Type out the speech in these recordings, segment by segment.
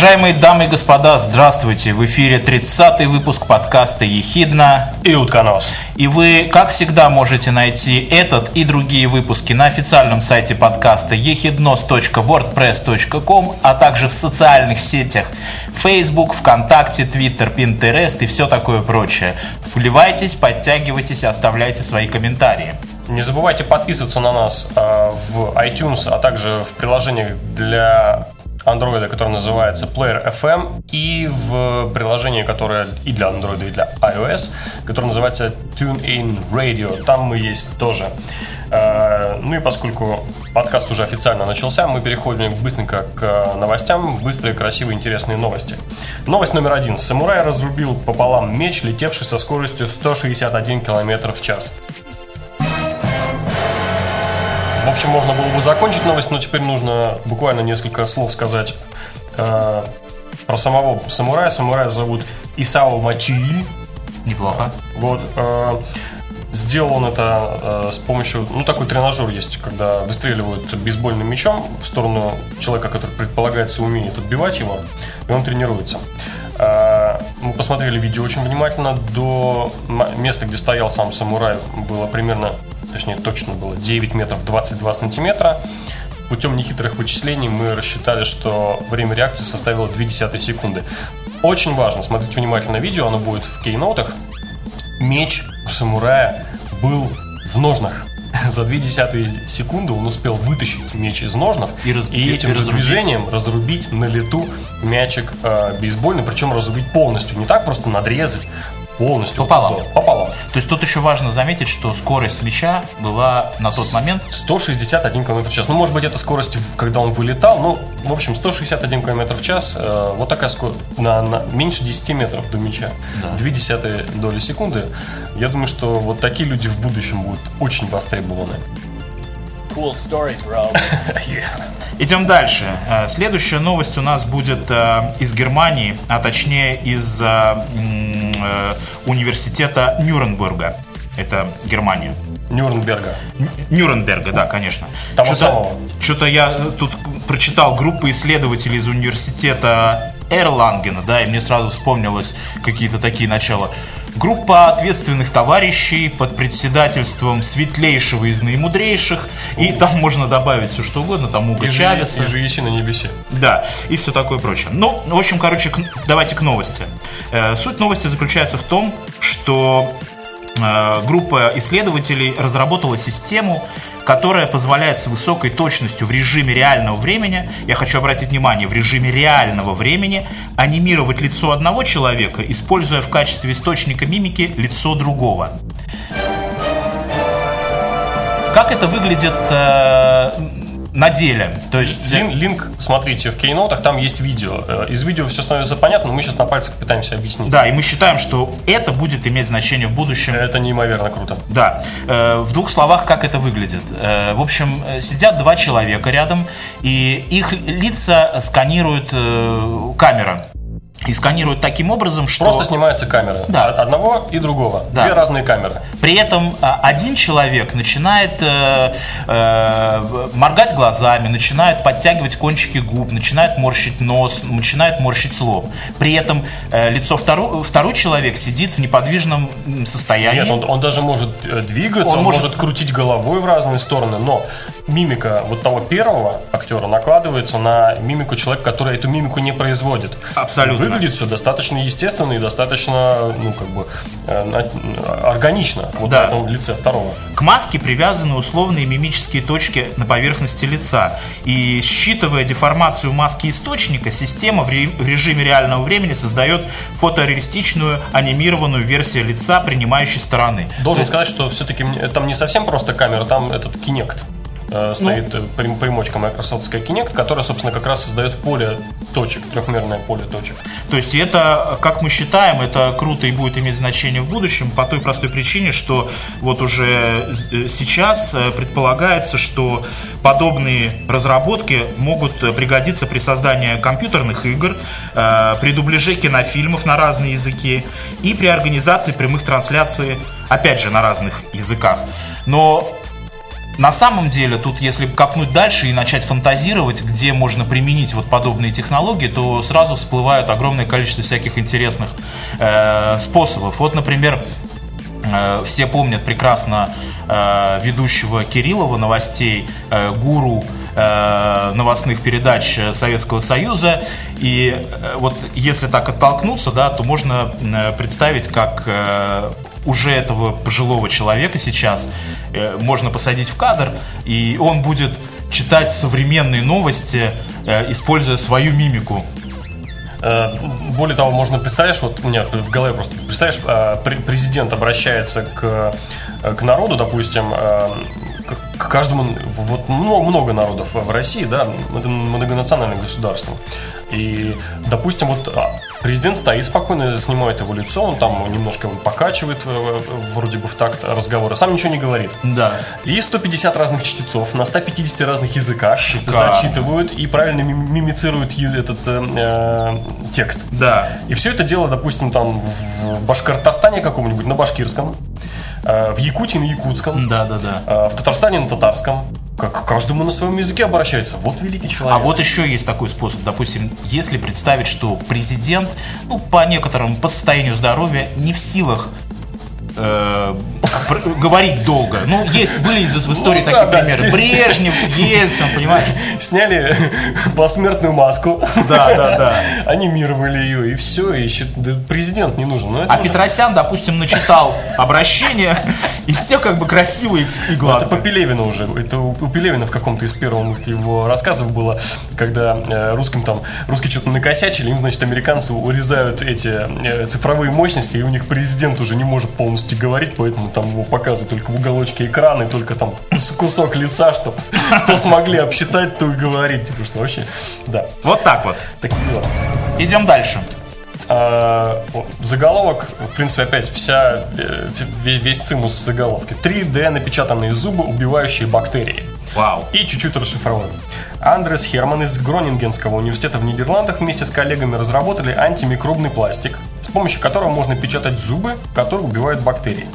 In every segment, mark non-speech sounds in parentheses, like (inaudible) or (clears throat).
Уважаемые дамы и господа, здравствуйте! В эфире 30-й выпуск подкаста «Ехидна» и «Утконос». И вы, как всегда, можете найти этот и другие выпуски на официальном сайте подкаста ехиднос.wordpress.com, а также в социальных сетях Facebook, ВКонтакте, Twitter, Pinterest и все такое прочее. Вливайтесь, подтягивайтесь, оставляйте свои комментарии. Не забывайте подписываться на нас э, в iTunes, а также в приложениях для Android, который называется Player FM, и в приложении, которое и для Android, и для iOS, которое называется TuneIn Radio. Там мы есть тоже. Э, ну и поскольку подкаст уже официально начался, мы переходим быстренько к новостям. Быстрые, красивые, интересные новости. Новость номер один. Самурай разрубил пополам меч, летевший со скоростью 161 км в час. В общем, можно было бы закончить новость, но теперь нужно буквально несколько слов сказать э, про самого самурая. Самурая зовут Исао Мачии. Неплохо. Вот. Э, сделал он это э, с помощью, ну такой тренажер есть, когда выстреливают бейсбольным мячом в сторону человека, который предполагается умеет отбивать его, и он тренируется. Э, мы посмотрели видео очень внимательно. До места, где стоял сам самурай, было примерно точнее точно было 9 метров 22 сантиметра. Путем нехитрых вычислений мы рассчитали, что время реакции составило 0,2 секунды. Очень важно, смотрите внимательно видео, оно будет в кейнотах. Меч у самурая был в ножнах. (laughs) За 0,2 секунды он успел вытащить меч из ножнов и, раз... и этим и же движением разрубить на лету мячик э, бейсбольный, причем разрубить полностью, не так просто надрезать, полностью. Пополам. Пополам. То есть тут еще важно заметить, что скорость мяча была на тот момент 161 км в час. Ну, может быть, это скорость, когда он вылетал. Ну, в общем, 161 км в час. Э, вот такая скорость. На, на меньше 10 метров до мяча. Да. 2 десятые доли секунды. Я думаю, что вот такие люди в будущем будут очень востребованы. Cool stories, bro. (laughs) yeah. Идем дальше. Э, следующая новость у нас будет э, из Германии, а точнее из э, университета Нюрнберга. Это Германия. Нюрнберга. Нюрнберга, да, конечно. Что-то, что-то я тут прочитал группы исследователей из университета Эрлангена, да, и мне сразу вспомнилось какие-то такие начала. Группа ответственных товарищей под председательством светлейшего из наимудрейших. И там можно добавить все что угодно, там Уга Чавеса. И же на небесе. Да, и все такое прочее. Ну, в общем, короче, давайте к новости. Э, суть новости заключается в том, что э, группа исследователей разработала систему, которая позволяет с высокой точностью в режиме реального времени, я хочу обратить внимание, в режиме реального времени анимировать лицо одного человека, используя в качестве источника мимики лицо другого. Как это выглядит э, на деле. То есть... Лин, линк, смотрите, в кейнотах там есть видео. Э, из видео все становится понятно, но мы сейчас на пальцах пытаемся объяснить. Да, и мы считаем, что это будет иметь значение в будущем. Это неимоверно круто. Да. Э, в двух словах, как это выглядит. Э, в общем, сидят два человека рядом, и их лица сканирует камера и сканируют таким образом, что... Просто снимается камера. Да. Одного и другого. Да. Две разные камеры. При этом а, один человек начинает э, э, моргать глазами, начинает подтягивать кончики губ, начинает морщить нос, начинает морщить лоб. При этом э, лицо второй, второй человек сидит в неподвижном состоянии. Нет, он, он даже может э, двигаться, он, он может... может крутить головой в разные стороны, но мимика вот того первого актера накладывается на мимику человека, который эту мимику не производит. Абсолютно. Выглядит все достаточно естественно и достаточно, ну, как бы, э, органично вот да. в этом лице второго. К маске привязаны условные мимические точки на поверхности лица. И считывая деформацию маски источника, система в режиме реального времени создает фотореалистичную анимированную версию лица принимающей стороны. Должен есть... сказать, что все-таки там не совсем просто камера, там этот кинект э, стоит ну, примочка Microsoft Kinect, которая, собственно, как раз создает поле точек, трехмерное поле точек. То есть это, как мы считаем, это круто и будет иметь значение в будущем по той простой причине, что вот уже э, сейчас э, предполагается, что подобные разработки могут пригодиться при создании компьютерных игр, э, при дубляже кинофильмов на разные языки и при организации прямых трансляций, опять же, на разных языках. Но на самом деле, тут если копнуть дальше и начать фантазировать, где можно применить вот подобные технологии, то сразу всплывает огромное количество всяких интересных э, способов. Вот, например, э, все помнят прекрасно э, ведущего Кириллова новостей, э, гуру э, новостных передач Советского Союза. И э, вот если так оттолкнуться, да, то можно э, представить, как уже этого пожилого человека сейчас э, можно посадить в кадр, и он будет читать современные новости, э, используя свою мимику. Э, Более того, можно представляешь, вот у меня в голове просто представляешь, э, пр- президент обращается к, э, к народу, допустим, к- каждому, вот много, много народов в России, да, это многонациональное государство. И, допустим, вот а, президент стоит спокойно, снимает его лицо, он там немножко его покачивает э, вроде бы в такт разговора, сам ничего не говорит. Да. И 150 разных чтецов на 150 разных языках Шикарно. зачитывают и правильно мим- мимицируют этот э, э, текст. Да. И все это дело, допустим, там в Башкортостане каком-нибудь на башкирском, э, в Якутии на якутском, Да, да, да. э, в Татарстане на татарском. Как каждому на своем языке обращается. Вот великий человек. А вот еще есть такой способ. Допустим, если представить, что президент, ну, по некоторым, по состоянию здоровья, не в силах э, говорить долго. Ну, есть, были из- в истории Ну, да, такие да, примеры. здесь- Брежнев, Ельцин, понимаешь? Сняли (laughs) посмертную маску. Да, да, да. Анимировали ее, и все, и да президент не нужен. Ну, это А уже- Петросян, допустим, начитал обращение, и все как бы красиво и и Это гладко. по Пелевину уже. Это у у Пелевина в каком-то из первых его рассказов было, когда э, русским там русские что-то накосячили, им, значит, американцы урезают эти э, цифровые мощности, и у них президент уже не может полностью говорить, поэтому там его показывают только в уголочке экрана, и только там кус- кусок лица, чтобы кто (laughs) смогли обсчитать, то и говорить. Типа, что вообще, да, Вот так вот. такие дела. Идем дальше. А, заголовок, в принципе, опять вся, э, ве- весь цимус в заголовке. 3D напечатанные зубы, убивающие бактерии. Вау. И чуть-чуть расшифровываем. Андрес Херман из Гронингенского университета в Нидерландах вместе с коллегами разработали антимикробный пластик, с помощью которого можно печатать зубы, которые убивают бактерии.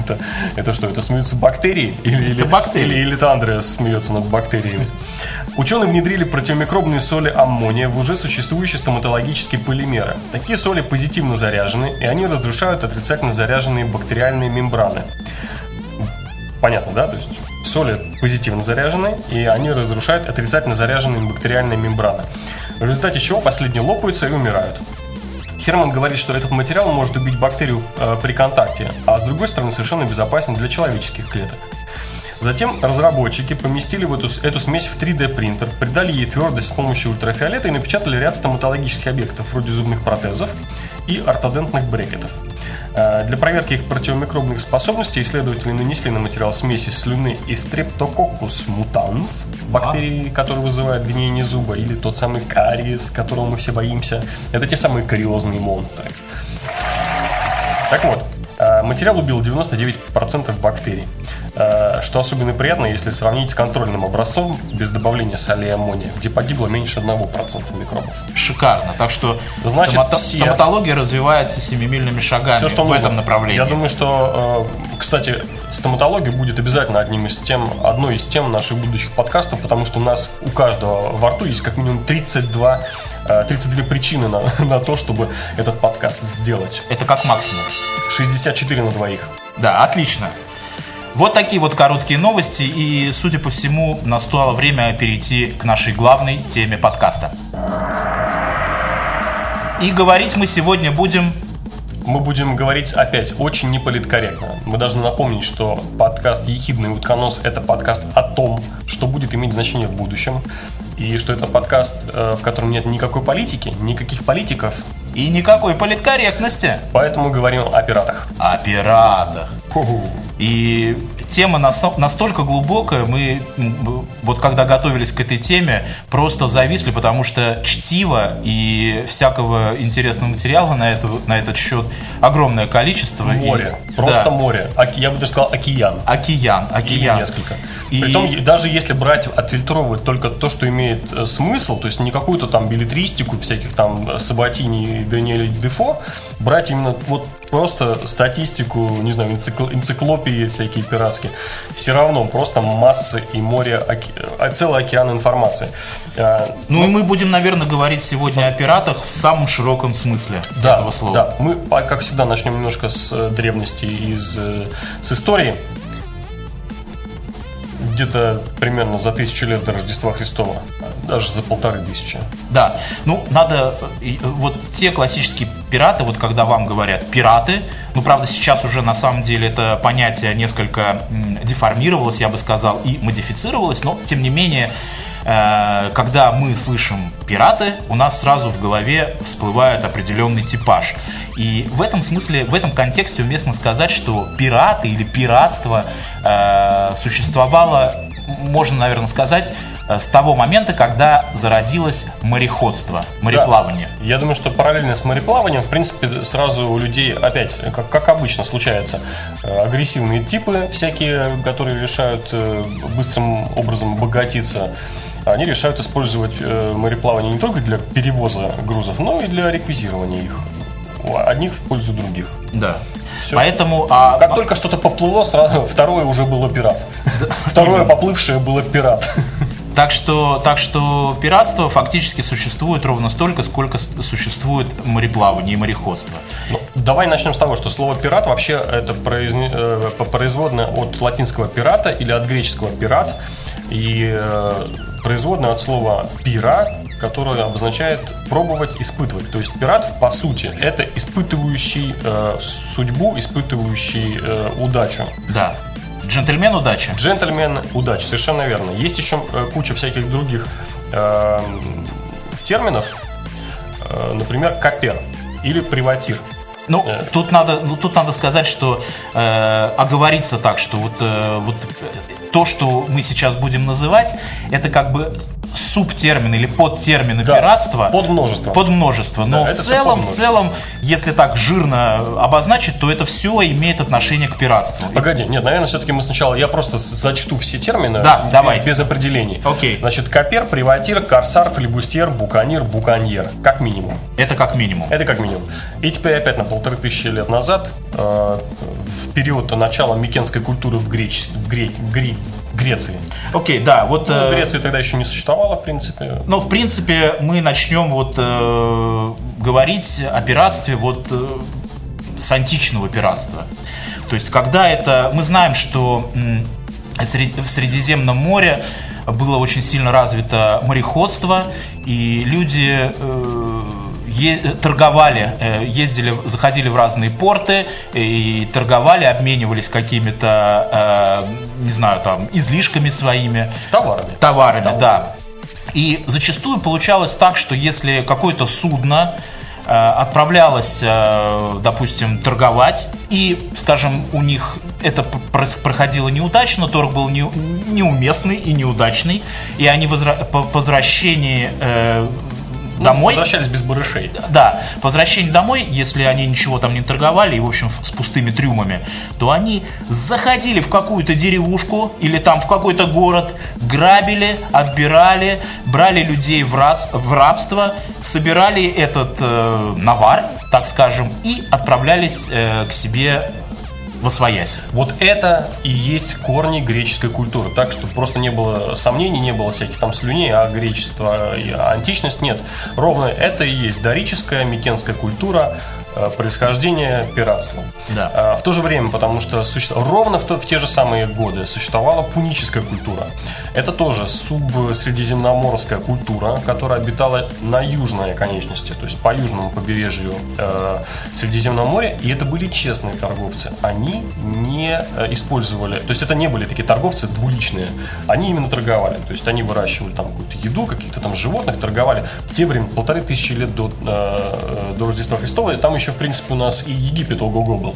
Это, это что, это смеются бактерии? Или, или, бактерии. Или, или это Андреас смеется над бактериями? Ученые внедрили противомикробные соли аммония в уже существующие стоматологические полимеры. Такие соли позитивно заряжены, и они разрушают отрицательно заряженные бактериальные мембраны. Понятно, да? То есть соли позитивно заряжены, и они разрушают отрицательно заряженные бактериальные мембраны. В результате чего последние лопаются и умирают. Херман говорит, что этот материал может убить бактерию э, при контакте, а с другой стороны совершенно безопасен для человеческих клеток. Затем разработчики поместили в эту, эту смесь в 3D принтер, придали ей твердость с помощью ультрафиолета и напечатали ряд стоматологических объектов вроде зубных протезов и ортодентных брекетов. Э, Для проверки их противомикробных способностей исследователи нанесли на материал смеси слюны и Streptococcus mutans, бактерии, которые вызывают гниение зуба, или тот самый кариес, которого мы все боимся. Это те самые кариозные монстры. Так вот, материал убил 99% бактерий. Э, Что особенно приятно, если сравнить с контрольным образцом без добавления соли и аммония, где погибло меньше 1% микробов. Шикарно. Так что Значит, стомато- все- стоматология развивается семимильными шагами Все, что в нужно. этом направлении. Я думаю, что, э, кстати, стоматология будет обязательно одним из тем, одной из тем наших будущих подкастов, потому что у нас у каждого во рту есть как минимум 32, э, 32 причины на, (laughs) на то, чтобы этот подкаст сделать. Это как максимум. 64 на двоих. Да, отлично. Вот такие вот короткие новости, и, судя по всему, настало время перейти к нашей главной теме подкаста. И говорить мы сегодня будем... Мы будем говорить опять очень неполиткорректно. Мы должны напомнить, что подкаст «Ехидный утконос» — это подкаст о том, что будет иметь значение в будущем. И что это подкаст, э, в котором нет никакой политики, никаких политиков. И никакой политкорректности Поэтому говорим о пиратах. о пиратах. И тема нас- настолько глубокая, мы вот когда готовились к этой теме, просто зависли, потому что чтива и всякого интересного материала на, эту, на этот счет огромное количество. И- Море. Просто да, море. Я бы даже сказал океан. Океан, Или океан. несколько. И- Притом, даже если брать, отфильтровывать только то, что имеет э, смысл, то есть не какую-то там билетристику всяких там э, Сабатини и Даниэля Дефо, брать именно вот просто статистику, не знаю, энцикл- энциклопии всякие пиратские, все равно просто масса и море, оке- а, целый океан информации. А, Ну и мы будем, наверное, говорить сегодня о пиратах в самом широком смысле да, этого слова. Да, мы, как всегда, начнем немножко с э, древности, из, э, с истории. Где-то примерно за тысячу лет до Рождества Христова, даже за полторы тысячи. Да, ну надо, вот те классические пираты, вот когда вам говорят пираты, ну правда сейчас уже на самом деле это понятие несколько деформировалось, я бы сказал, и модифицировалось, но тем не менее, когда мы слышим пираты, у нас сразу в голове всплывает определенный типаж. И в этом смысле, в этом контексте уместно сказать, что пираты или пиратство э, существовало, можно, наверное, сказать, э, с того момента, когда зародилось мореходство, мореплавание. Да. Я думаю, что параллельно с мореплаванием, в принципе, сразу у людей опять, как, как обычно случается, э, агрессивные типы всякие, которые решают э, быстрым образом богатиться, они решают использовать э, мореплавание не только для перевоза грузов, но и для реквизирования их. Одних в пользу других. Да. Всё. Поэтому, а, Как только что-то поплыло, сразу (laughs) второе уже было пират. (laughs) Второе поплывшее было пират. (laughs) так что, так что пиратство фактически существует ровно столько, сколько существует мореплавание и мореходство. Ну, давай начнем с того, что слово пират вообще это произне- э, производное от латинского пирата или от греческого пират. И э, производное от слова пира, которое обозначает пробовать, испытывать. То есть пират, по сути, это испытывающий э, судьбу, испытывающий э, удачу. Да. Джентльмен удачи. Джентльмен удачи, совершенно верно. Есть еще э, куча всяких других э, терминов, э, например, копер или приватир. Ну, Э. тут надо, ну, тут надо сказать, что э, оговориться так, что вот, э, вот то, что мы сейчас будем называть, это как бы субтермин или подтермины Да, пиратства. под множество. Под множество. Но Да, в целом, в целом, если так жирно обозначить, то это все имеет отношение к пиратству. Погоди, нет, наверное, все-таки мы сначала, я просто зачту все термины. Да, без- давай. Без определений. Окей. Значит, копер, приватир, корсар, флебустьер, буканир, буканьер. Как минимум. Это как минимум. Это как минимум. И теперь опять на полторы тысячи лет назад, э, в период начала микенской культуры в, Греч... в, Гре... в Гре- Греции. Окей, да, вот... Ну, э, Греции тогда еще не существовало, в принципе. Ну, в принципе, мы начнем вот э, говорить о пиратстве вот э, с античного пиратства. То есть, когда это... Мы знаем, что сред- в Средиземном море было очень сильно развито мореходство, и люди э, торговали, э, ездили, заходили в разные порты и торговали, обменивались какими-то, э, не знаю, там, излишками своими Товарами. товарами, да. И зачастую получалось так, что если какое-то судно э, отправлялось, э, допустим, торговать, и, скажем, у них это проходило неудачно, торг был не- неуместный и неудачный, и они возра- по возвращении э, домой... Возвращались без барышей. Да, по возвращении домой, если они ничего там не торговали и, в общем, с пустыми трюмами, то они заходили в какую-то деревушку или там в какой-то город, грабили, отбирали, брали людей в, раб- в рабство, собирали этот э, навар, так скажем, и отправлялись э, к себе во своясь. Вот это и есть корни греческой культуры. Так что просто не было сомнений, не было всяких там слюней, а гречество и античность нет. Ровно это и есть дорическая микенская культура э, происхождения пиратства. Да. А, В то же время, потому что суще- ровно в, то- в те же самые годы существовала пуническая культура. Это тоже субсредиземноморская культура, которая обитала на южной оконечности, то есть по южному побережью э, Средиземного моря, и это были честные торговцы. Они не э, использовали, то есть это не были такие торговцы двуличные, они именно торговали, то есть они выращивали там какую-то еду, каких-то там животных, торговали. В те времена, полторы тысячи лет до, э, до Рождества Христова, и там еще, в принципе, у нас и Египет ого-го был.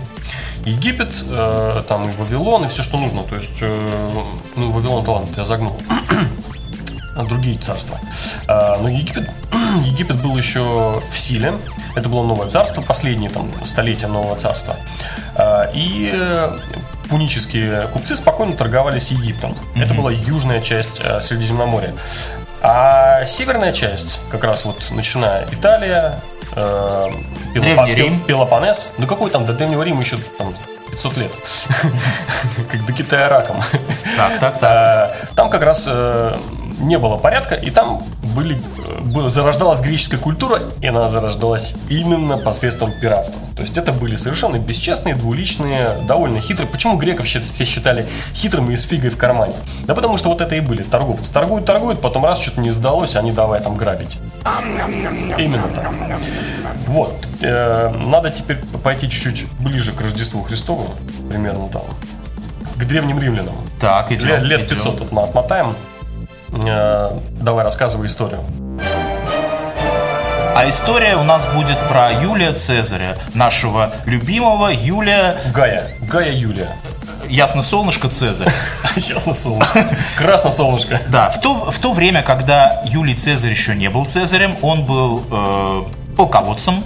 Египет, э, там и Вавилон, и все, что нужно. То есть, э, ну, Вавилон-то ладно, я загнул. А другие царства. А, Но Египет, (clears throat) Египет был еще в силе. Это было новое царство, последние там столетия нового царства. А, И э, пунические купцы спокойно торговали с Египтом. Это была южная часть э, Средиземноморья. А северная часть, как раз вот начиная Италия, э, Древний Рим. Пелопонес. Ну какой там, до Древнего Рима еще там 500 лет. (laughs) Как до Китая раком. Так, так, так. А, Там как раз э, не было порядка, и там были, э, зарождалась греческая культура, и она зарождалась именно посредством пиратства. То есть это были совершенно бесчестные, двуличные, довольно хитрые. Почему греков все считали хитрыми и с фигой в кармане? Да потому что вот это и были торговцы. Торгуют, торгуют, потом раз что-то не сдалось, они давай там грабить. Именно так. Вот. Э, надо теперь пойти чуть-чуть ближе к Рождеству Христову, примерно там, к древним римлянам. Так, идем. Лет, лет идем. 500 от- отмотаем. Э, давай, рассказывай историю. А история у нас будет про Юлия Цезаря, нашего любимого Юлия, Гая. Гая Юлия. ясно, солнышко Цезарь. (laughs) Ясно солнышко. Красно солнышко. Да, в то, в то время, когда Юлий Цезарь еще не был Цезарем, он был э, полководцем.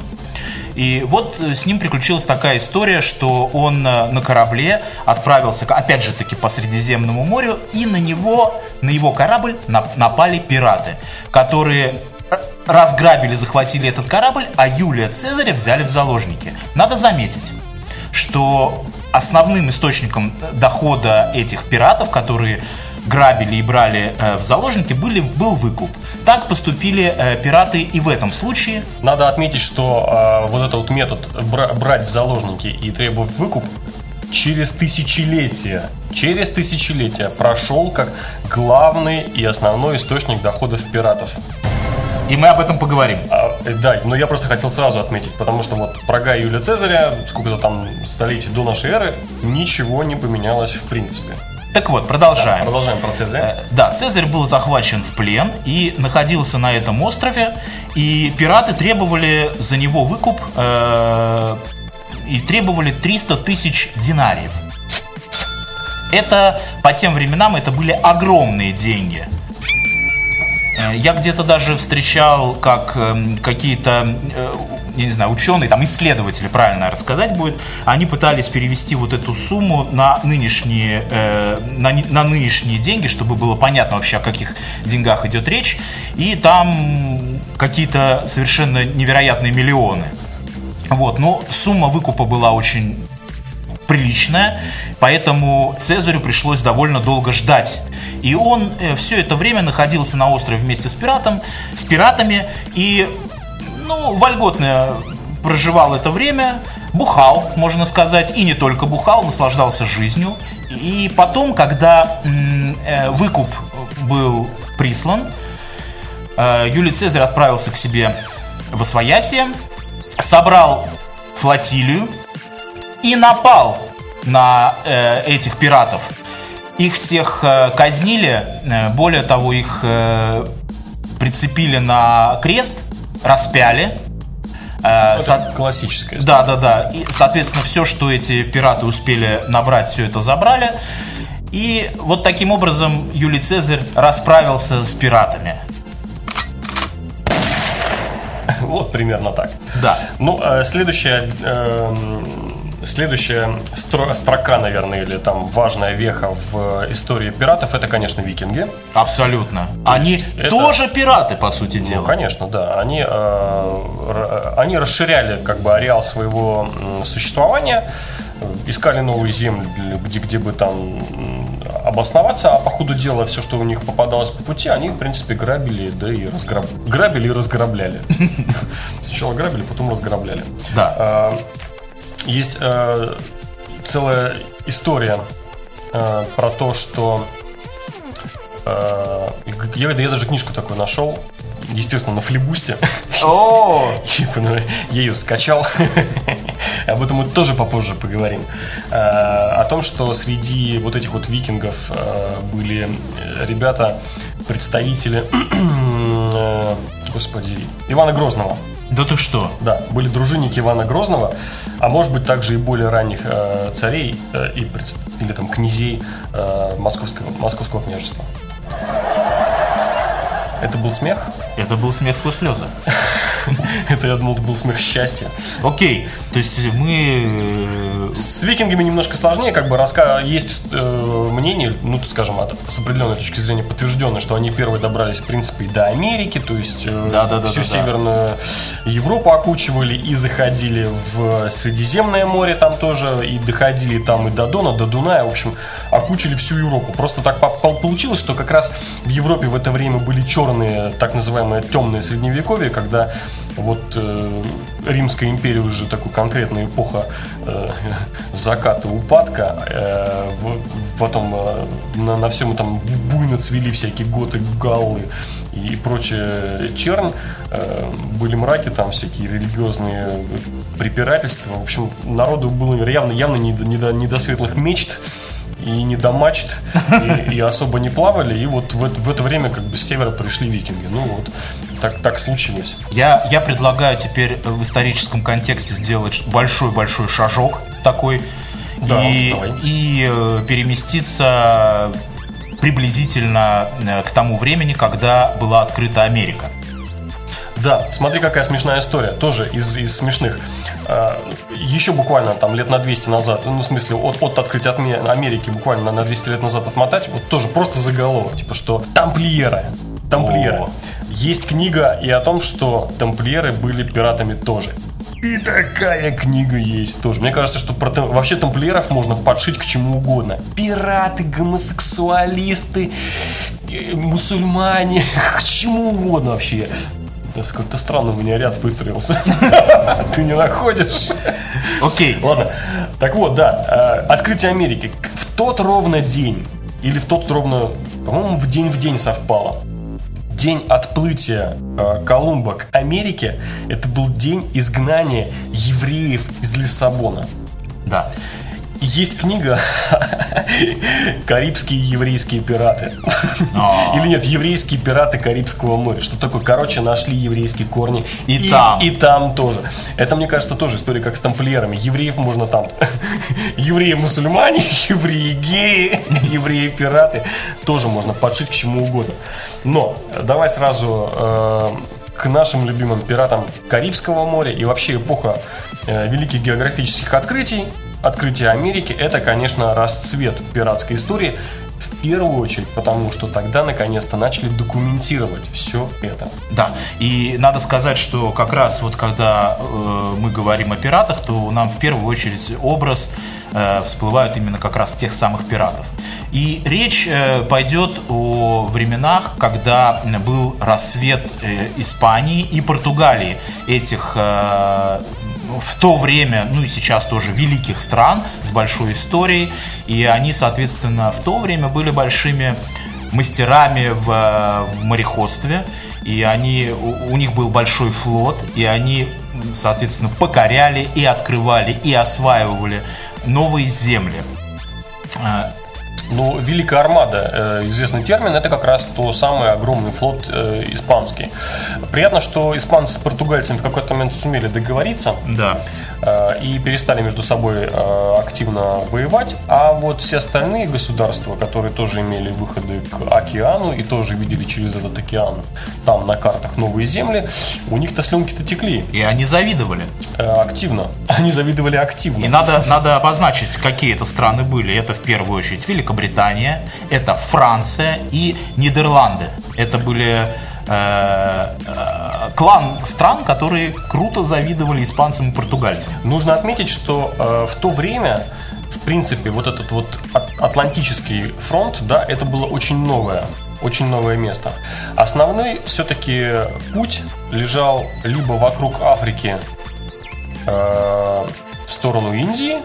И вот э, с ним приключилась такая история, что он э, на корабле отправился, опять же таки, по Средиземному морю, и на него, на его корабль на- напали пираты, которые разграбили, захватили этот корабль, а Юлия Цезаря взяли в заложники. Надо заметить, что основным источником дохода этих пиратов, которые грабили и брали э, в заложники, были, был выкуп. Так поступили э, пираты и в этом случае. Надо отметить, что э, вот этот вот метод бра- брать в заложники и требовать выкуп через тысячелетия, через тысячелетия прошел как главный и основной источник доходов пиратов. И мы об этом поговорим. А, да, но я просто хотел сразу отметить, потому что вот про Гая Юлия Цезаря, сколько-то там столетий до нашей эры, ничего не поменялось в принципе. Так вот, продолжаем. Продолжаем про Цезаря. Э, Да, Цезарь был захвачен в плен и находился на этом острове, и пираты требовали за него выкуп э, и требовали 300 тысяч динариев. Это по тем временам это были огромные деньги. Э, Я где-то даже встречал, как эм, какие-то, э, я не знаю, ученые, там исследователи, правильно рассказать будет, они пытались перевести вот эту сумму на нынешние, э, на, на нынешние деньги, чтобы было понятно вообще, о каких деньгах идет речь. И там какие-то совершенно невероятные миллионы. Вот, но сумма выкупа была очень приличная, поэтому Цезарю пришлось довольно долго ждать. И он все это время находился на острове вместе с пиратом, с пиратами и ну, вольготно проживал это время, бухал, можно сказать, и не только бухал, наслаждался жизнью. И потом, когда э, выкуп был прислан, э, Юлий Цезарь отправился к себе в Освоясье, собрал флотилию и напал на э, этих пиратов. Их всех э, казнили, э, более того, их э, прицепили на крест, распяли. Э, со- Классическая. да, да, да. И, соответственно, все, что эти пираты успели набрать, все это забрали. И вот таким образом Юлий Цезарь расправился с пиратами. (laughs) Вот примерно так. Да. Ну, э, следующая, эм, следующая стро- строка, наверное, или там важная веха в истории пиратов, это, конечно, викинги. Абсолютно. Они это- тоже пираты, по сути Ну, дела. конечно, да. Они, э, они расширяли как бы ареал своего существования, искали новые земли, где, где бы там обосноваться, а по ходу дела все, что у них попадалось по пути, они, в принципе, грабили, да и разграб... грабили и разграбляли. (laughs) Сначала грабили, потом разграбляли. Да. Есть э, целая история э, про то, что э, я, я даже книжку такую нашел, естественно, на флибусте. О, (laughs) Я ее скачал. (laughs) Об этом мы тоже попозже поговорим. Э, О том, что среди вот этих вот викингов э, были э, ребята, представители, (clears throat) господи, Ивана Грозного. Да ты что? Да, были дружинники Ивана Грозного, а может быть также и более ранних э, царей э, и или там князей э, московского, московского княжества. Это был смех? Это был смех сквозь слезы. (laughs) Это, я думал, был смех счастья. Окей, то есть мы... э, С викингами немножко сложнее, как бы раска... есть э, мнение, ну, скажем, от, с определенной точки зрения подтвержденное, что они первые добрались, в принципе, и до Америки, то есть э, Да-да-да-да-да. всю Северную Европу окучивали и заходили в Средиземное море там тоже, и доходили там и до Дона, до Дуная, в общем, окучили всю Европу. Просто так по- по- получилось, что как раз в Европе в это время были черные, так называемые темные средневековье, когда вот э, Римская империя уже такой конкретная эпоха э, (laughs) заката, упадка, э, в- потом э, на, на всем этом буйно цвели всякие готы, галлы и прочая чернь, Э, были мраки там всякие религиозные препирательства, в общем, народу было явно, явно не, не до, не до светлых мечт, и не до мачт, и, и особо не плавали, и вот в, это- в это время как бы с севера пришли викинги. Ну вот, так, так случилось. Я, я предлагаю теперь в историческом контексте сделать большой-большой шажок такой Да, и, давай. и э, переместиться приблизительно э, к тому времени, когда была открыта Америка. Да, смотри, какая смешная история, тоже из, из смешных. А, Еще буквально там лет на 200 назад, ну, в смысле, от, от открытия Америки буквально на, на 200 лет назад отмотать, вот тоже просто заголовок, типа, что тамплиеры, тамплиеры. О. Есть книга и о том, что тамплиеры были пиратами тоже. И такая книга есть тоже. Мне кажется, что про вообще тамплиеров можно подшить к чему угодно. Пираты, гомосексуалисты, э, мусульмане, (laughs) к чему угодно вообще. Да, Как-то странно у меня ряд выстроился. (laughs) Ты не находишь? Окей, Ладно. Так вот, да, э, открытие Америки. В тот ровно день, или в тот ровно, по-моему, в день в день совпало. День отплытия э, Колумба к Америке, это был день изгнания евреев из Лиссабона. да. Есть книга (laughs) «Карибские еврейские пираты». А. (laughs) Или нет, «Еврейские пираты Карибского моря». Что такое? Короче, нашли еврейские корни. И там. И там тоже. Это, мне кажется, тоже история как с тамплиерами. Евреев можно там. (laughs) Евреи-мусульмане, евреи-геи, евреи-пираты. Тоже можно подшить к чему угодно. Но давай сразу э, к нашим любимым пиратам Карибского моря и вообще эпоха э, великих географических открытий, открытие Америки, это, конечно, расцвет пиратской истории. В первую очередь, потому что тогда наконец-то начали документировать все это. Да, и надо сказать, что как раз вот когда э, мы говорим о пиратах, то нам в первую очередь образ э, всплывают именно как раз тех самых пиратов. И речь э, пойдет о временах, когда был рассвет э, Испании и Португалии, этих э, в то время, ну и сейчас тоже великих стран с большой историей, и они, соответственно, в то время были большими мастерами в, в мореходстве, и они, у, у них был большой флот, и они, соответственно, покоряли и открывали и осваивали новые земли. Ну, Великая Армада, э, известный термин, это как раз то самый огромный флот э, испанский. Приятно, что испанцы с португальцами в какой-то момент сумели договориться Да. э, и перестали между собой активно воевать, а вот все остальные государства, которые тоже имели выходы к океану и тоже видели через этот океан там на картах новые земли, у них-то слюнки-то текли И они завидовали. активно. (laughs) Они завидовали активно. И надо, надо обозначить, какие это страны были. Это в первую очередь Великобритания, это Франция и Нидерланды. Это были э, э, клан стран, которые круто завидовали испанцам и португальцам. Нужно отметить, что э, в то время, в принципе, вот этот вот от- Атлантический фронт, да, это было очень новое, очень новое место. Основной все-таки путь лежал либо вокруг Африки э, в сторону Индии,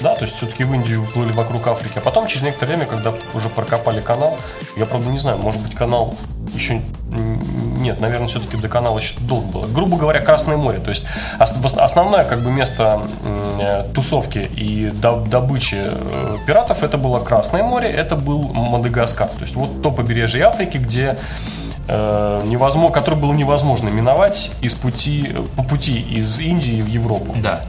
да, то есть все-таки в Индию плыли вокруг Африки, а потом через некоторое время, когда уже прокопали канал, я правда не знаю, может быть канал еще нет, наверное, все-таки до канала еще долго было. Грубо говоря, Красное море, то есть основное как бы место э, тусовки и до- добычи э, пиратов это было Красное море, это был Мадагаскар, то есть вот то побережье Африки, где э, невозможно, который было невозможно миновать из пути, по пути из Индии в Европу. Да.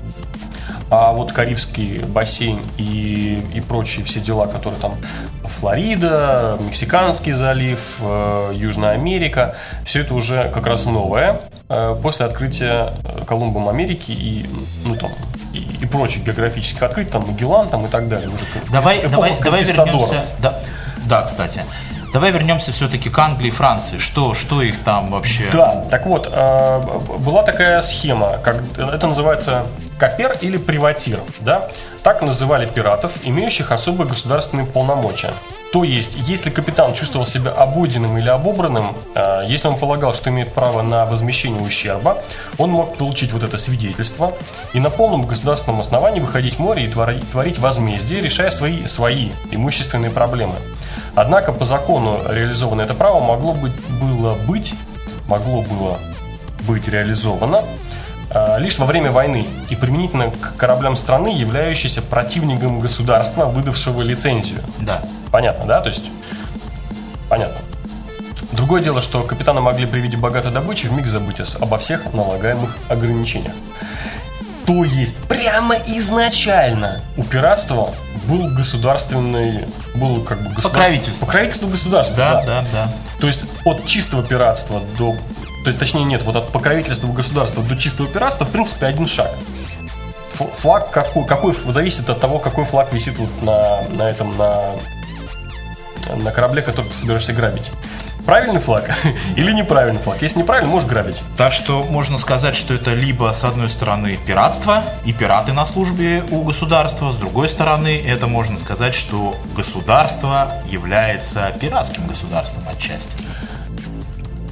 А вот Карибский бассейн и, и прочие все дела, которые там Флорида, Мексиканский залив, э, Южная Америка. Все это уже как раз новое э, после открытия э, Колумбом Америки и, ну, там, и, и прочих географических открытий, там Магеллан там, и так далее. Уже Давай, давай, давай вернемся. Да, да, кстати. Давай вернемся все-таки к Англии и Франции. Что, что их там вообще? Да, так вот, была такая схема, как, это называется копер или приватир, да? Так называли пиратов, имеющих особые государственные полномочия. То есть, если капитан чувствовал себя обойденным или обобранным, э, если он полагал, что имеет право на возмещение ущерба, он мог получить вот это свидетельство и на полном государственном основании выходить в море и твори- творить возмездие, решая свои, свои имущественные проблемы. Однако по закону реализованное это право могло быть, было быть, могло было быть реализовано лишь во время войны и применительно к кораблям страны, являющейся противником государства, выдавшего лицензию. Да. Понятно, да? То есть, понятно. Другое дело, что капитаны могли при виде богатой добычи вмиг забыть о- обо всех налагаемых ограничениях. То есть, прямо изначально у пиратства был государственный, был как бы государство, Покровительство. покровительство государства. Да, да, да. То есть от чистого пиратства до... То есть, точнее, нет, вот от покровительства государства до чистого пиратства, в принципе, один шаг. Флаг какой, какой зависит от того, какой флаг висит вот на, на этом, на, на корабле, который ты собираешься грабить. Правильный флаг (laughs) или неправильный флаг? Если неправильный, можешь грабить. Так что можно сказать, что это либо с одной стороны пиратство и пираты на службе у государства, с другой стороны это можно сказать, что государство является пиратским государством отчасти.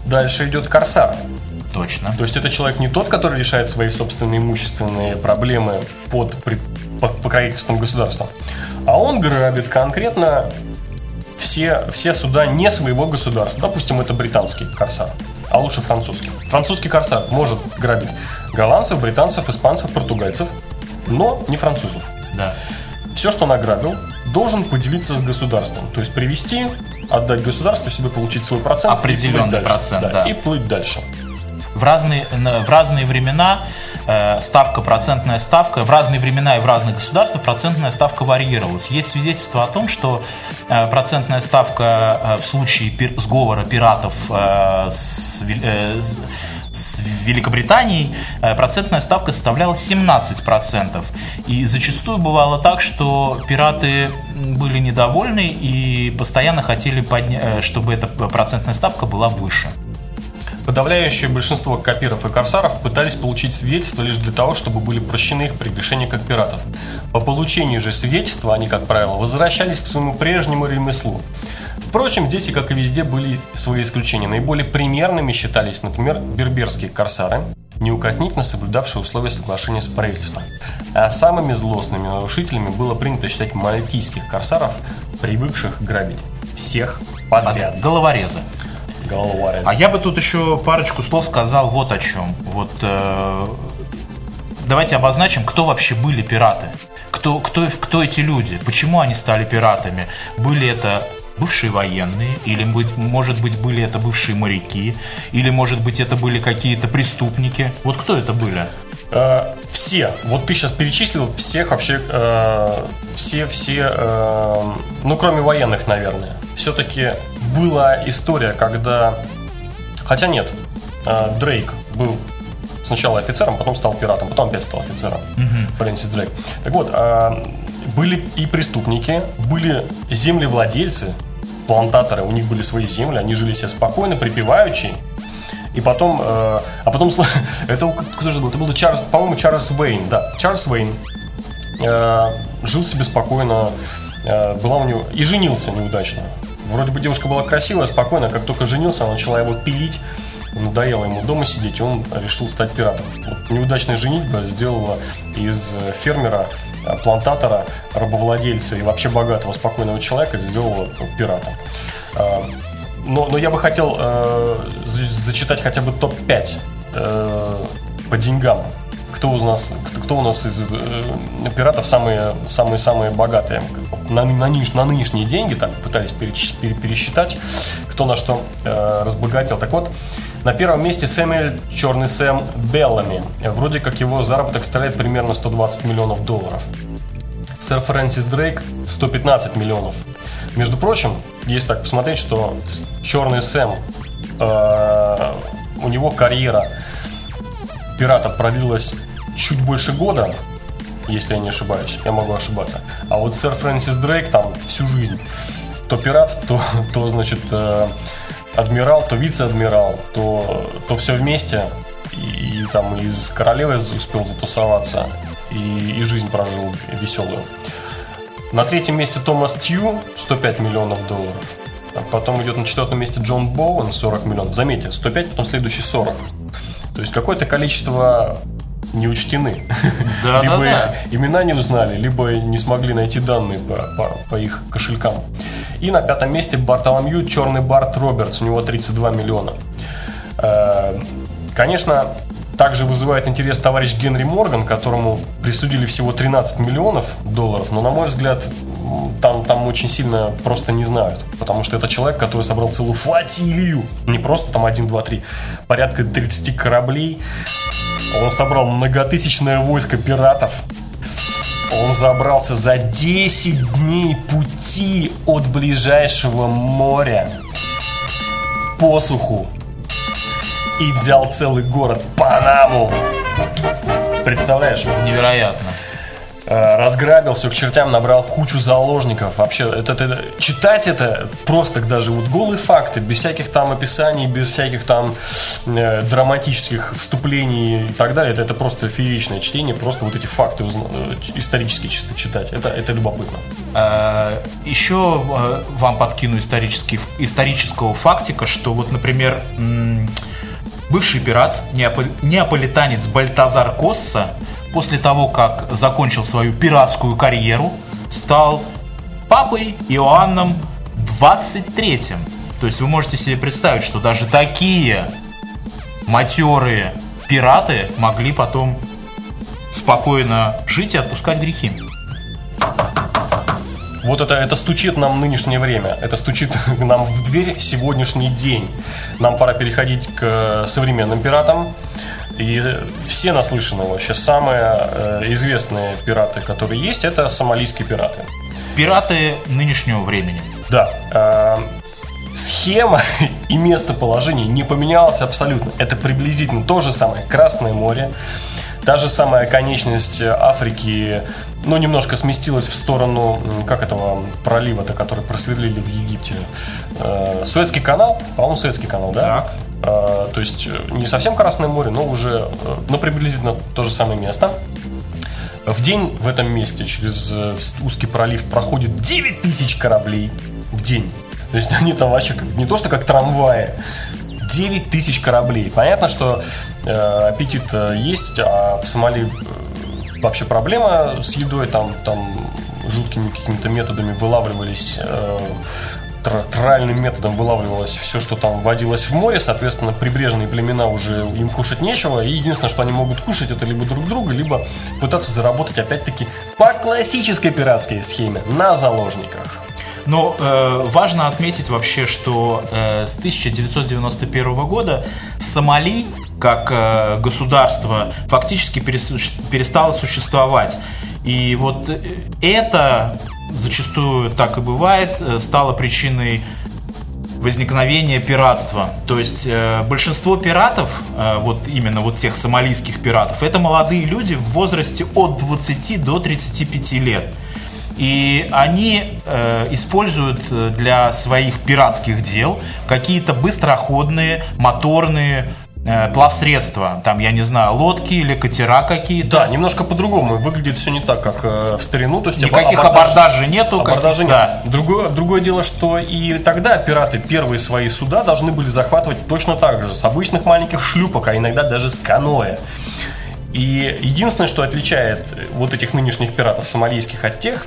Дальше идет корсар. Точно. То есть это человек не тот, который решает свои собственные имущественные проблемы под, под покровительством государства, а он грабит конкретно все, все суда не своего государства. Допустим, это британский корсар, а лучше французский. Французский корсар может грабить голландцев, британцев, испанцев, португальцев, но не французов. Да. Все, что награбил, должен поделиться с государством. То есть привести, отдать государству, себе получить свой процент. Определенный дальше. процент, да. И плыть дальше. В разные, в разные времена э, ставка, процентная ставка, в разные времена и в разных государствах процентная ставка варьировалась. Есть свидетельство о том, что э, процентная ставка э, в случае сговора пиратов с, с- Великобританией процентная ставка составляла 17%. И зачастую бывало так, что пираты были недовольны и постоянно хотели, подня- э, чтобы эта процентная ставка была выше. Подавляющее большинство копиров и корсаров пытались получить свидетельство лишь для того, чтобы были прощены их прегрешения как пиратов. По получении же свидетельства они, как правило, возвращались к своему прежнему ремеслу. Впрочем, здесь и как и везде были свои исключения. Наиболее примерными считались, например, берберские корсары, неукоснительно соблюдавшие условия соглашения с правительством. А самыми злостными нарушителями было принято считать мальтийских корсаров, привыкших грабить всех подряд. Головорезы. Головорезы. А я бы тут еще парочку слов сказал вот о чем. Вот э, давайте обозначим, кто вообще были пираты. Кто, кто, кто эти люди? Почему они стали пиратами? Были это бывшие военные, или, быть, может быть, были это бывшие моряки, или, может быть, это были какие-то преступники. Вот кто это были? Э, все, вот ты сейчас перечислил всех вообще, э, все, все, э, ну кроме военных, наверное. Все-таки была история, когда, хотя нет, э, Дрейк был сначала офицером, потом стал пиратом, потом опять стал офицером. Фрэнсис Дрейк. Так вот, э, были и преступники, были землевладельцы, плантаторы, у них были свои земли, они жили себе спокойно, припеваючи, и потом, э, а потом, (laughs) это кто же был? Это был Чарльз, по-моему, Чарльз Уэйн, да, Чарльз Уэйн э, жил себе спокойно, э, была у него и женился неудачно. Вроде бы девушка была красивая, спокойная, как только женился, она начала его пилить, надоело ему дома сидеть, и он решил стать пиратом. Вот неудачная женитьба сделала из э, фермера, э, плантатора, рабовладельца и вообще богатого, спокойного человека сделала пиратом. Но, но я бы хотел э, за- зачитать хотя бы топ-5 э, по деньгам. Кто у нас, кто, кто у нас из э, пиратов самые, самые, самые богатые на, на, нынеш- на нынешние деньги, так пытались переч- пере- пересчитать, кто на что э, разбогател. Так вот, на первом месте Сэмюэль Черный Сэм Беллами. Вроде как его заработок составляет примерно 120 миллионов долларов. Сэр Фрэнсис Дрейк 115 миллионов. Между прочим, есть так посмотреть, что Черный Сэм, э, у него карьера пирата продлилась чуть больше года, если я не ошибаюсь, я могу ошибаться. А вот сэр Фрэнсис Дрейк там всю жизнь. То пират, то, то значит, э, адмирал, то вице-адмирал, то, то все вместе. И, и там из королевы успел затусоваться, и, и жизнь прожил веселую. На третьем месте Томас Тью, 105 миллионов долларов. А потом идет на четвертом месте Джон Боуэн, 40 миллионов. Заметьте, 105, потом следующий 40. То есть какое-то количество не учтены. Да, либо да, их да. имена не узнали, либо не смогли найти данные по, по- по их кошелькам. И на пятом месте Бартоломью Черный Барт Робертс, у него 32 миллиона. Э, Конечно, также вызывает интерес товарищ Генри Морган, которому присудили всего 13 миллионов долларов, но, на мой взгляд, там, там очень сильно просто не знают, потому что это человек, который собрал целую флотилию, не просто там 1, 2, 3, порядка 30 кораблей, он собрал многотысячное войско пиратов. Он забрался за 10 дней пути от ближайшего моря по суху и взял целый город Панаму. Представляешь? Невероятно. Э, разграбил все к чертям, набрал кучу заложников. Вообще, это, это- читать это просто даже вот голые факты, без всяких там описаний, без всяких там э, драматических вступлений и так далее. Это, это просто фееричное чтение, просто вот эти факты узна- э, исторически чисто читать. Это, это любопытно. Э, Еще э, вам подкину исторический, исторического фактика, что вот, например, бывший пират, неаполитанец Бальтазар Косса, после того, как закончил свою пиратскую карьеру, стал папой Иоанном 23 То есть вы можете себе представить, что даже такие матерые пираты могли потом спокойно жить и отпускать грехи. Вот это, это стучит нам нынешнее время, это стучит (laughs) нам в дверь сегодняшний день. Нам пора переходить к э, современным пиратам. И все наслышаны вообще. Самые э, известные пираты, которые есть, это сомалийские пираты. Пираты нынешнего времени. Да. э, схема (laughs) и местоположение не поменялось абсолютно. Это приблизительно то же самое Красное море. Та же самая конечность Африки, ну, немножко сместилась в сторону, как этого пролива-то, который просверлили в Египте. Э, Суэцкий канал, по-моему, Суэцкий канал, да? Так. Э, то есть э, не совсем Красное море, но уже, ну, приблизительно то же самое место. В день в этом месте через узкий пролив проходит 9 тысяч кораблей в день. То есть (laughs) они там вообще как- не то что как трамваи, 9 тысяч кораблей. Понятно, что э, аппетит э, есть, а в Сомали э, вообще проблема с едой, там, там жуткими какими-то методами вылавливались э, тр- тральным методом вылавливалось все, что там водилось в море, соответственно, прибрежные племена уже им кушать нечего, и единственное, что они могут кушать, это либо друг друга, либо пытаться заработать, опять-таки, по классической пиратской схеме, на заложниках. Но э, важно отметить вообще, что э, с 1991 года Сомали как э, государство фактически перестало существовать. И вот э, это зачастую так и бывает, э, стало причиной возникновения пиратства. То есть э, большинство пиратов, э, вот именно вот тех сомалийских пиратов, это молодые люди в возрасте от 20 до 35 лет. И они э, используют э, для своих пиратских дел какие-то быстроходные, моторные э, плавсредства. Там, я не знаю, лодки или катера какие-то. Да, немножко по-другому. Выглядит все не так, как э, в старину. То есть Никаких абордаж- абордажей нету. Абордажа каких- нет. да. Другое, другое дело, что и тогда пираты первые свои суда должны были захватывать точно так же, с обычных маленьких шлюпок, а иногда даже с каноэ. И единственное, что отличает вот этих нынешних пиратов сомалийских от тех,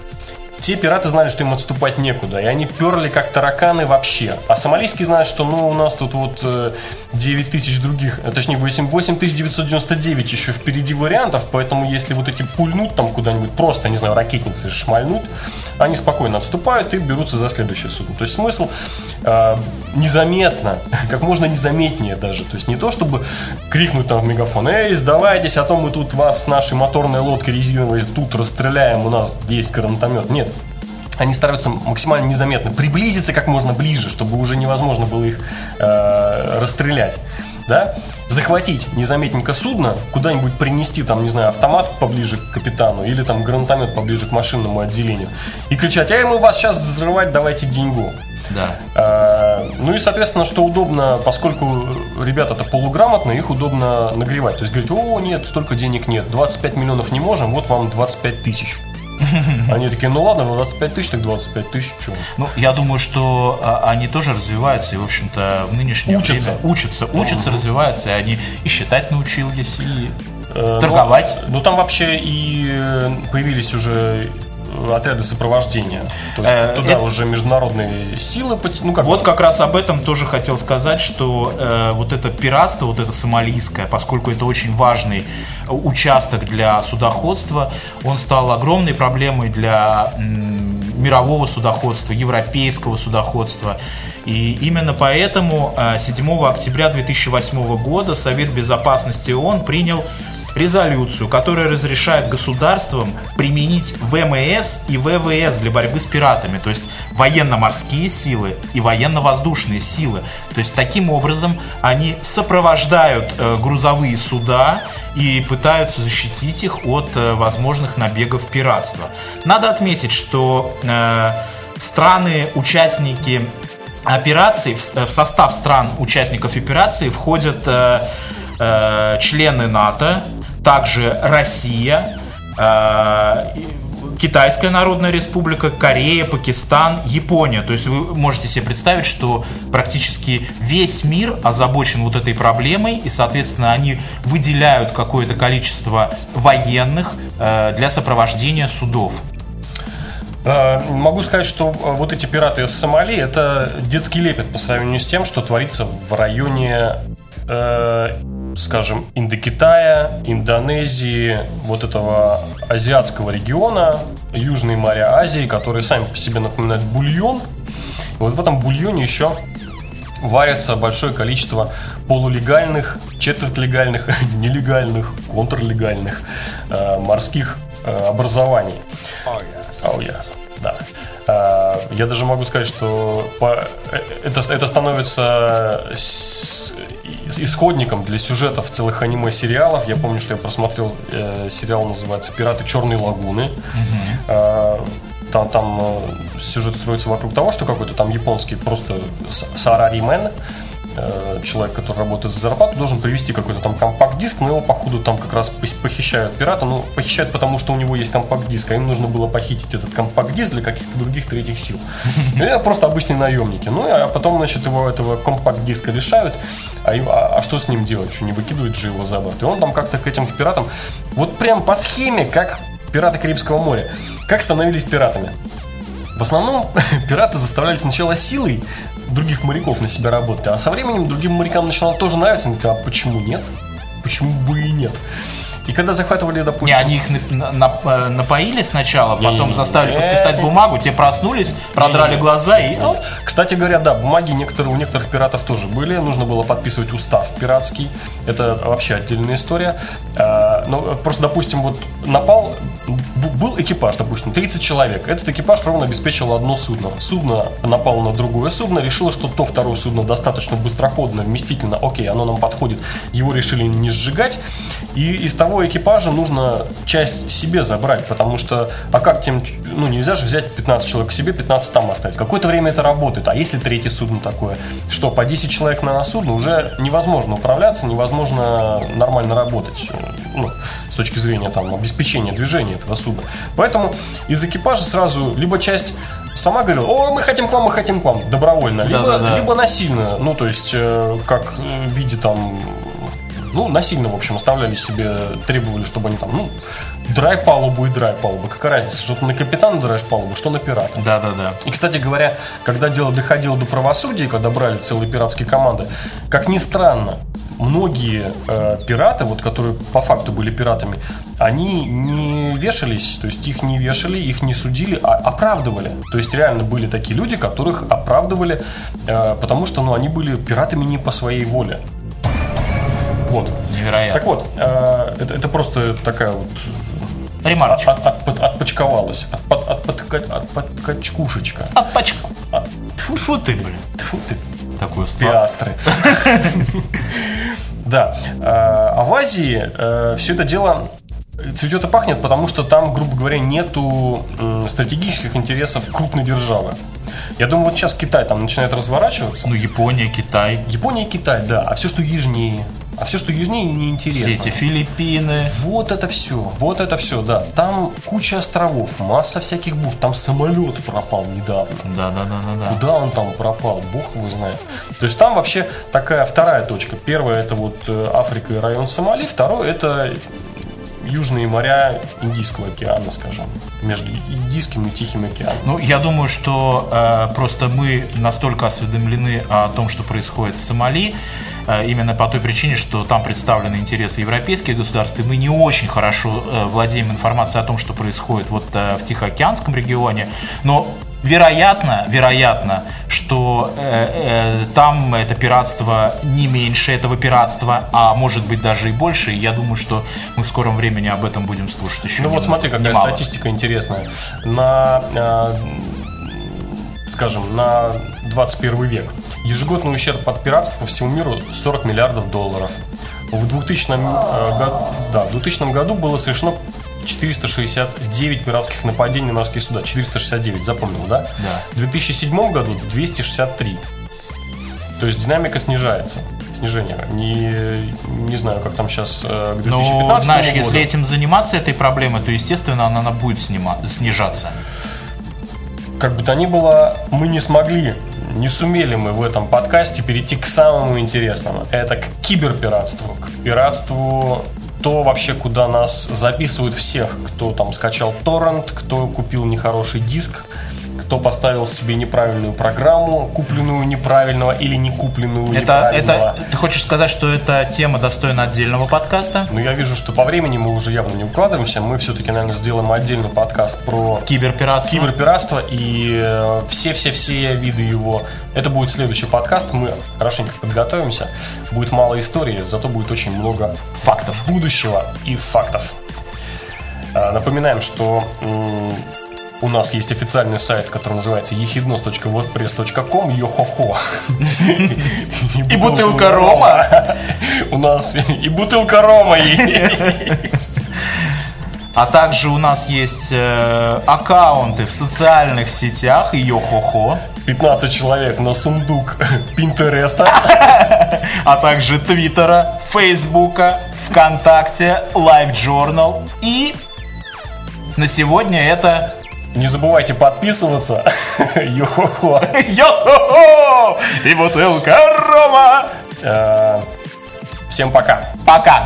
те пираты знали, что им отступать некуда, и они перли как тараканы вообще. А сомалийские знают, что ну у нас тут вот э, 9 тысяч других, э, точнее 8, 8999 еще впереди вариантов, поэтому если вот эти пульнут там куда-нибудь, просто, не знаю, ракетницы шмальнут, они спокойно отступают и берутся за следующее судно. То есть смысл э, незаметно, (laughs) как можно незаметнее даже. То есть не то, чтобы крикнуть там в мегафон, эй, сдавайтесь, а то мы тут вас с нашей моторной лодкой резиновой тут расстреляем, у нас есть гранатомет. Нет. Они стараются максимально незаметно приблизиться как можно ближе, чтобы уже невозможно было их э, расстрелять. Да? Захватить незаметненько судно, куда-нибудь принести, там, не знаю, автомат поближе к капитану или там гранатомет поближе к машинному отделению и кричать, эй, мы вас сейчас взрывать, давайте деньгу. Да. А, Ну и, соответственно, что удобно, поскольку ребята-то полуграмотные, их удобно нагревать. То есть говорить, о, нет, столько денег нет, 25 миллионов не можем, вот вам 25 тысяч. (laughs) Они такие, ну ладно, 25 тысяч, так 25 тысяч, что? Ну, я думаю, что а, они тоже развиваются, и, в общем-то, в нынешнее Учатся. время учатся, учатся, развиваются, и они и считать научились, и Э, торговать. Ну, ну, там вообще и э, появились уже отряды сопровождения. То есть Э, туда это- уже международные силы, ну как Вот бы, как раз об этом тоже хотел сказать, что э, вот это пиратство, вот это сомалийское, поскольку это очень важный э, участок для судоходства, он стал огромной проблемой для мирового судоходства, европейского судоходства. И именно поэтому э, 7 октября 2008 года Совет Безопасности ООН принял резолюцию, которая разрешает государствам применить ВМС и ВВС для борьбы с пиратами, то есть военно-морские силы и военно-воздушные силы. То есть таким образом они сопровождают э, грузовые суда и пытаются защитить их от э, возможных набегов пиратства. Надо отметить, что э, страны-участники операций, в, в состав стран участников операции входят э, э, члены НАТО, также Россия, э, Китайская Народная Республика, Корея, Пакистан, Япония. То есть вы можете себе представить, что практически весь мир озабочен вот этой проблемой, и, соответственно, они выделяют какое-то количество военных э, для сопровождения судов. Э, Могу сказать, что вот эти пираты из Сомали это детский лепет по сравнению с тем, что творится в районе, э, скажем, Индокитая, Индонезии, вот этого азиатского региона, Южные моря Азии, которые сами по себе напоминают бульон. И вот в этом бульоне еще варится большое количество полулегальных, четвертьлегальных, (laughs) нелегальных, контрлегальных э, морских э, образований. Oh, yes. Да. А, Я даже могу сказать, что по- э, это, это становится с- исходником для сюжетов целых аниме-сериалов. Я помню, что я просмотрел э, сериал, называется «Пираты Черной лагуны». А, Там, там э, сюжет строится вокруг того, что какой-то там японский просто сараримен, человек, который работает за зарплату, должен привезти какой-то там компакт-диск, но его, походу, там как раз пох- похищают пираты. Ну, похищают, потому что у него есть компакт-диск, а им нужно было похитить этот компакт-диск для каких-то других третьих сил. И это просто обычные наемники. Ну, а потом, значит, его этого компакт-диска лишают, а, а- а что с ним делать? Что, не выкидывать же его за борт? И он там как-то к этим пиратам, вот прям по схеме, как пираты Карибского моря, как становились пиратами. В основном (laughs) пираты заставляли сначала силой других моряков на себя работать, а со временем другим морякам начинало тоже нравиться. А почему нет? Почему бы и нет? И когда захватывали, допустим... Не, они их на- на- э, напоили сначала, потом Не-не-не. заставили подписать бумагу, те проснулись, продрали глаза и... Кстати говоря, да, бумаги некоторые, у некоторых пиратов тоже были. Нужно было подписывать устав пиратский. Это вообще отдельная история. А, Ну, просто, допустим, вот напал, был экипаж, допустим, 30 человек. Этот экипаж ровно обеспечил одно судно. Судно напало на другое судно, решило, что то второе судно достаточно быстроходно, вместительно, окей, оно нам подходит. Его решили не сжигать. И из того экипажа нужно часть себе забрать, потому что, а как тем, ну нельзя же взять 15 человек себе, 15 там оставить. Какое-то время это работает, а если третье судно такое, что по 10 человек на судно уже невозможно управляться, невозможно нормально работать, ну, с точки зрения там обеспечения движения этого судна. Поэтому из экипажа сразу либо часть сама говорила, о, мы хотим к вам, мы хотим к вам, добровольно, либо, Да-да-да. либо насильно, ну, то есть, э, как в виде там ну, насильно, в общем, оставляли себе, требовали, чтобы они там, ну, драй палубу и драй палубу. Какая разница, что ты на капитана драешь палубу, что на пирата. Да-да-да. И, кстати говоря, когда дело доходило до правосудия, когда брали целые пиратские команды, как ни странно, многие э, пираты, вот которые по факту были пиратами, они не вешались, то есть их не вешали, их не судили, а оправдывали. То есть реально были такие люди, которых оправдывали, э, потому что ну, они были пиратами не по своей воле. Вот. Невероятно. Так вот, э, это, это просто такая вот Ремарочка. от- от- отпочковалась, отпо- подкач- от подкачкушечка. А пачка. Фу ты, блин. Тьфу ты, Такое слово. пиастры. (laughs) Да. А а в Азии все это дело цветет и пахнет, потому что там, грубо говоря, нету стратегических интересов крупной державы. Я думаю, вот сейчас Китай там начинает разворачиваться. Ну, Япония, Китай, Япония Китай, да. А все, что южнее, а все, что южнее, неинтересно. все эти Филиппины. Вот это все, вот это все, да. Там куча островов, масса всяких бухт. Там самолет пропал недавно. Да, да, да, да, да. Куда он там пропал, бог его знает. То есть там вообще такая вторая точка. Первая это вот э, Африка и район Сомали, второе это южные моря Индийского океана, скажем, между Индийским и Тихим океаном. Ну, я думаю, что э, просто мы настолько осведомлены о том, что происходит в Сомали, э, именно по той причине, что там представлены интересы европейских государств, и мы не очень хорошо э, владеем информацией о том, что происходит вот э, в Тихоокеанском регионе, но Вероятно, вероятно, что э, э, там это пиратство не меньше этого пиратства, а может быть даже и больше. И я думаю, что мы в скором времени об этом будем слушать еще. Ну вот нем- смотри, какая немало. статистика интересная. На, э, скажем, на 21 век ежегодный ущерб от пиратства по всему миру 40 миллиардов долларов. В 2000, э, году, да, в 2000 году было совершено 469 пиратских нападений на морские суда. 469, запомнил, да? Да. В 2007 году 263. То есть динамика снижается. Снижение. Не, не знаю, как там сейчас э, к 2015 Ну, знаешь, году. если этим заниматься, этой проблемой, то, естественно, она, она будет снима- снижаться. Как бы то ни было, мы не смогли, не сумели мы в этом подкасте перейти к самому интересному. Это к киберпиратству. К пиратству то вообще, куда нас записывают всех, кто там скачал торрент, кто купил нехороший диск, кто поставил себе неправильную программу, купленную неправильного или не купленную Это, неправильного. это, ты хочешь сказать, что эта тема достойна отдельного подкаста? Но я вижу, что по времени мы уже явно не укладываемся. Мы все-таки, наверное, сделаем отдельный подкаст про Киберпиратство? Киберпиратство и э, все-все-все виды его. Это будет следующий подкаст. Мы хорошенько подготовимся. Будет мало истории, зато будет очень много Фактов. будущего и фактов. А, Напоминаем, что у нас есть официальный сайт, который называется ехиднос.wordpress.com Йо-хо-хо. (laughs) И бутылка рома. У нас и бутылка рома есть. А также у нас есть э, аккаунты в социальных сетях йо-хо-хо, 15 человек на сундук Пинтереста. (laughs) а также Твиттера, Фейсбука, ВКонтакте, Live Journal и на сегодня это Не забывайте подписываться. (laughs) Йо-хо-хо. йо-хо-хо и бутылка рома. Э, Всем пока. Пока.